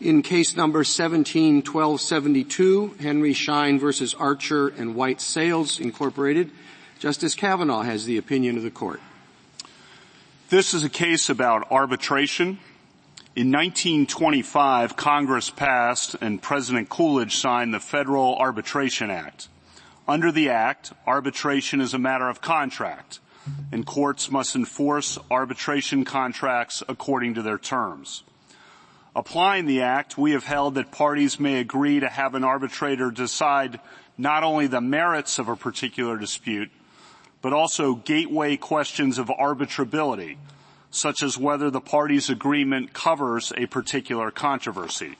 In case number 171272, Henry Schein versus Archer and White Sales Incorporated, Justice Kavanaugh has the opinion of the court. This is a case about arbitration. In 1925, Congress passed and President Coolidge signed the Federal Arbitration Act. Under the Act, arbitration is a matter of contract, and courts must enforce arbitration contracts according to their terms. Applying the Act, we have held that parties may agree to have an arbitrator decide not only the merits of a particular dispute, but also gateway questions of arbitrability, such as whether the parties' agreement covers a particular controversy.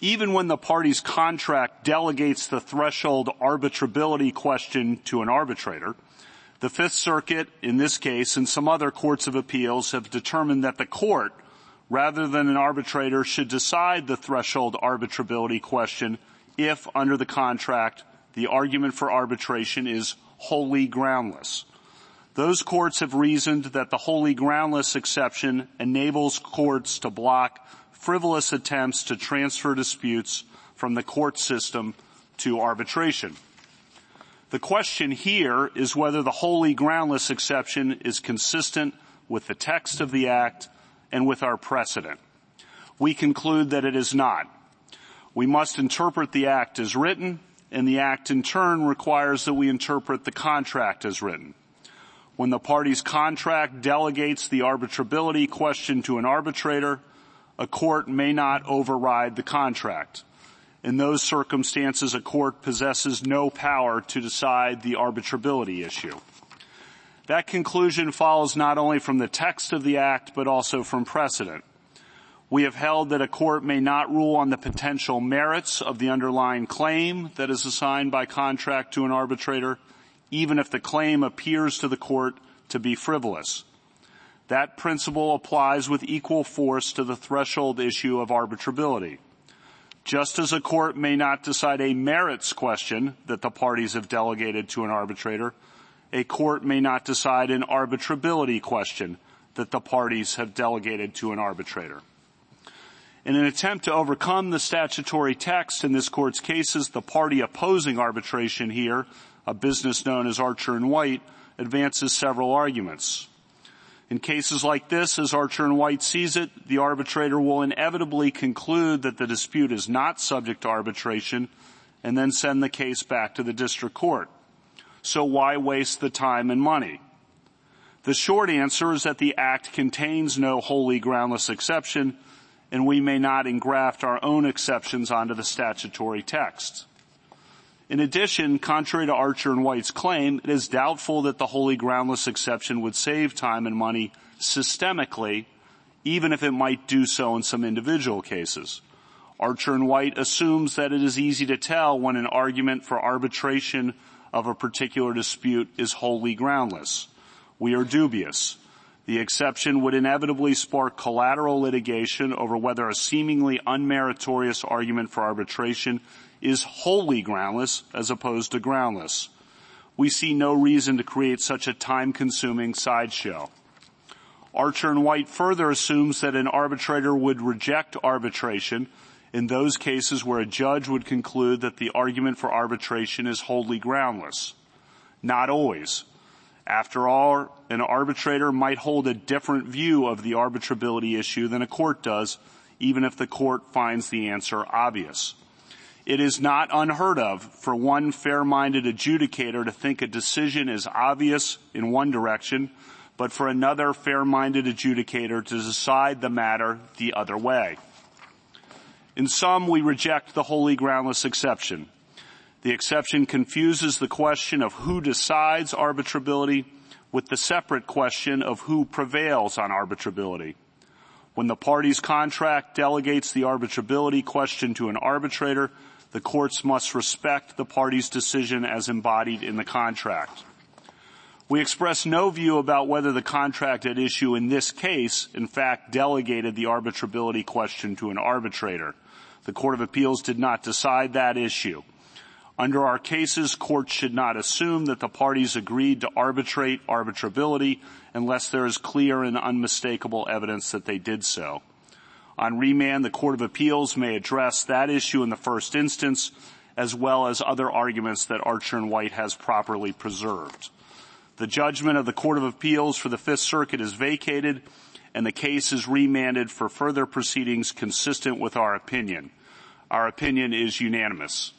Even when the party's contract delegates the threshold arbitrability question to an arbitrator, the Fifth Circuit, in this case, and some other courts of appeals have determined that the court, rather than an arbitrator, should decide the threshold arbitrability question if, under the contract, the argument for arbitration is wholly groundless. Those courts have reasoned that the wholly groundless exception enables courts to block frivolous attempts to transfer disputes from the court system to arbitration. The question here is whether the wholly groundless exception is consistent with the text of the Act and with our precedent. We conclude that it is not. We must interpret the Act as written, and the Act in turn requires that we interpret the contract as written. When the party's contract delegates the arbitrability question to an arbitrator, a court may not override the contract. In those circumstances, a court possesses no power to decide the arbitrability issue. That conclusion follows not only from the text of the Act, but also from precedent. We have held that a court may not rule on the potential merits of the underlying claim that is assigned by contract to an arbitrator, even if the claim appears to the court to be frivolous. That principle applies with equal force to the threshold issue of arbitrability. Just as a court may not decide a merits question that the parties have delegated to an arbitrator, a court may not decide an arbitrability question that the parties have delegated to an arbitrator. In an attempt to overcome the statutory text in this court's cases, the party opposing arbitration here, a business known as Archer and White, advances several arguments. In cases like this, as Archer and White sees it, the arbitrator will inevitably conclude that the dispute is not subject to arbitration and then send the case back to the district court. So why waste the time and money? The short answer is that the Act contains no wholly groundless exception and we may not engraft our own exceptions onto the statutory text. In addition, contrary to Archer and White's claim, it is doubtful that the wholly groundless exception would save time and money systemically, even if it might do so in some individual cases. Archer and White assumes that it is easy to tell when an argument for arbitration of a particular dispute is wholly groundless. We are dubious. The exception would inevitably spark collateral litigation over whether a seemingly unmeritorious argument for arbitration is wholly groundless as opposed to groundless. We see no reason to create such a time-consuming sideshow. Archer and White further assumes that an arbitrator would reject arbitration in those cases where a judge would conclude that the argument for arbitration is wholly groundless. Not always. After all, an arbitrator might hold a different view of the arbitrability issue than a court does, even if the court finds the answer obvious. It is not unheard of for one fair-minded adjudicator to think a decision is obvious in one direction, but for another fair-minded adjudicator to decide the matter the other way. In sum, we reject the wholly groundless exception. The exception confuses the question of who decides arbitrability with the separate question of who prevails on arbitrability. When the party's contract delegates the arbitrability question to an arbitrator, the courts must respect the party's decision as embodied in the contract. We express no view about whether the contract at issue in this case, in fact, delegated the arbitrability question to an arbitrator. The Court of Appeals did not decide that issue. Under our cases, courts should not assume that the parties agreed to arbitrate arbitrability unless there is clear and unmistakable evidence that they did so. On remand, the Court of Appeals may address that issue in the first instance, as well as other arguments that Archer and White has properly preserved. The judgment of the Court of Appeals for the Fifth Circuit is vacated and the case is remanded for further proceedings consistent with our opinion. Our opinion is unanimous.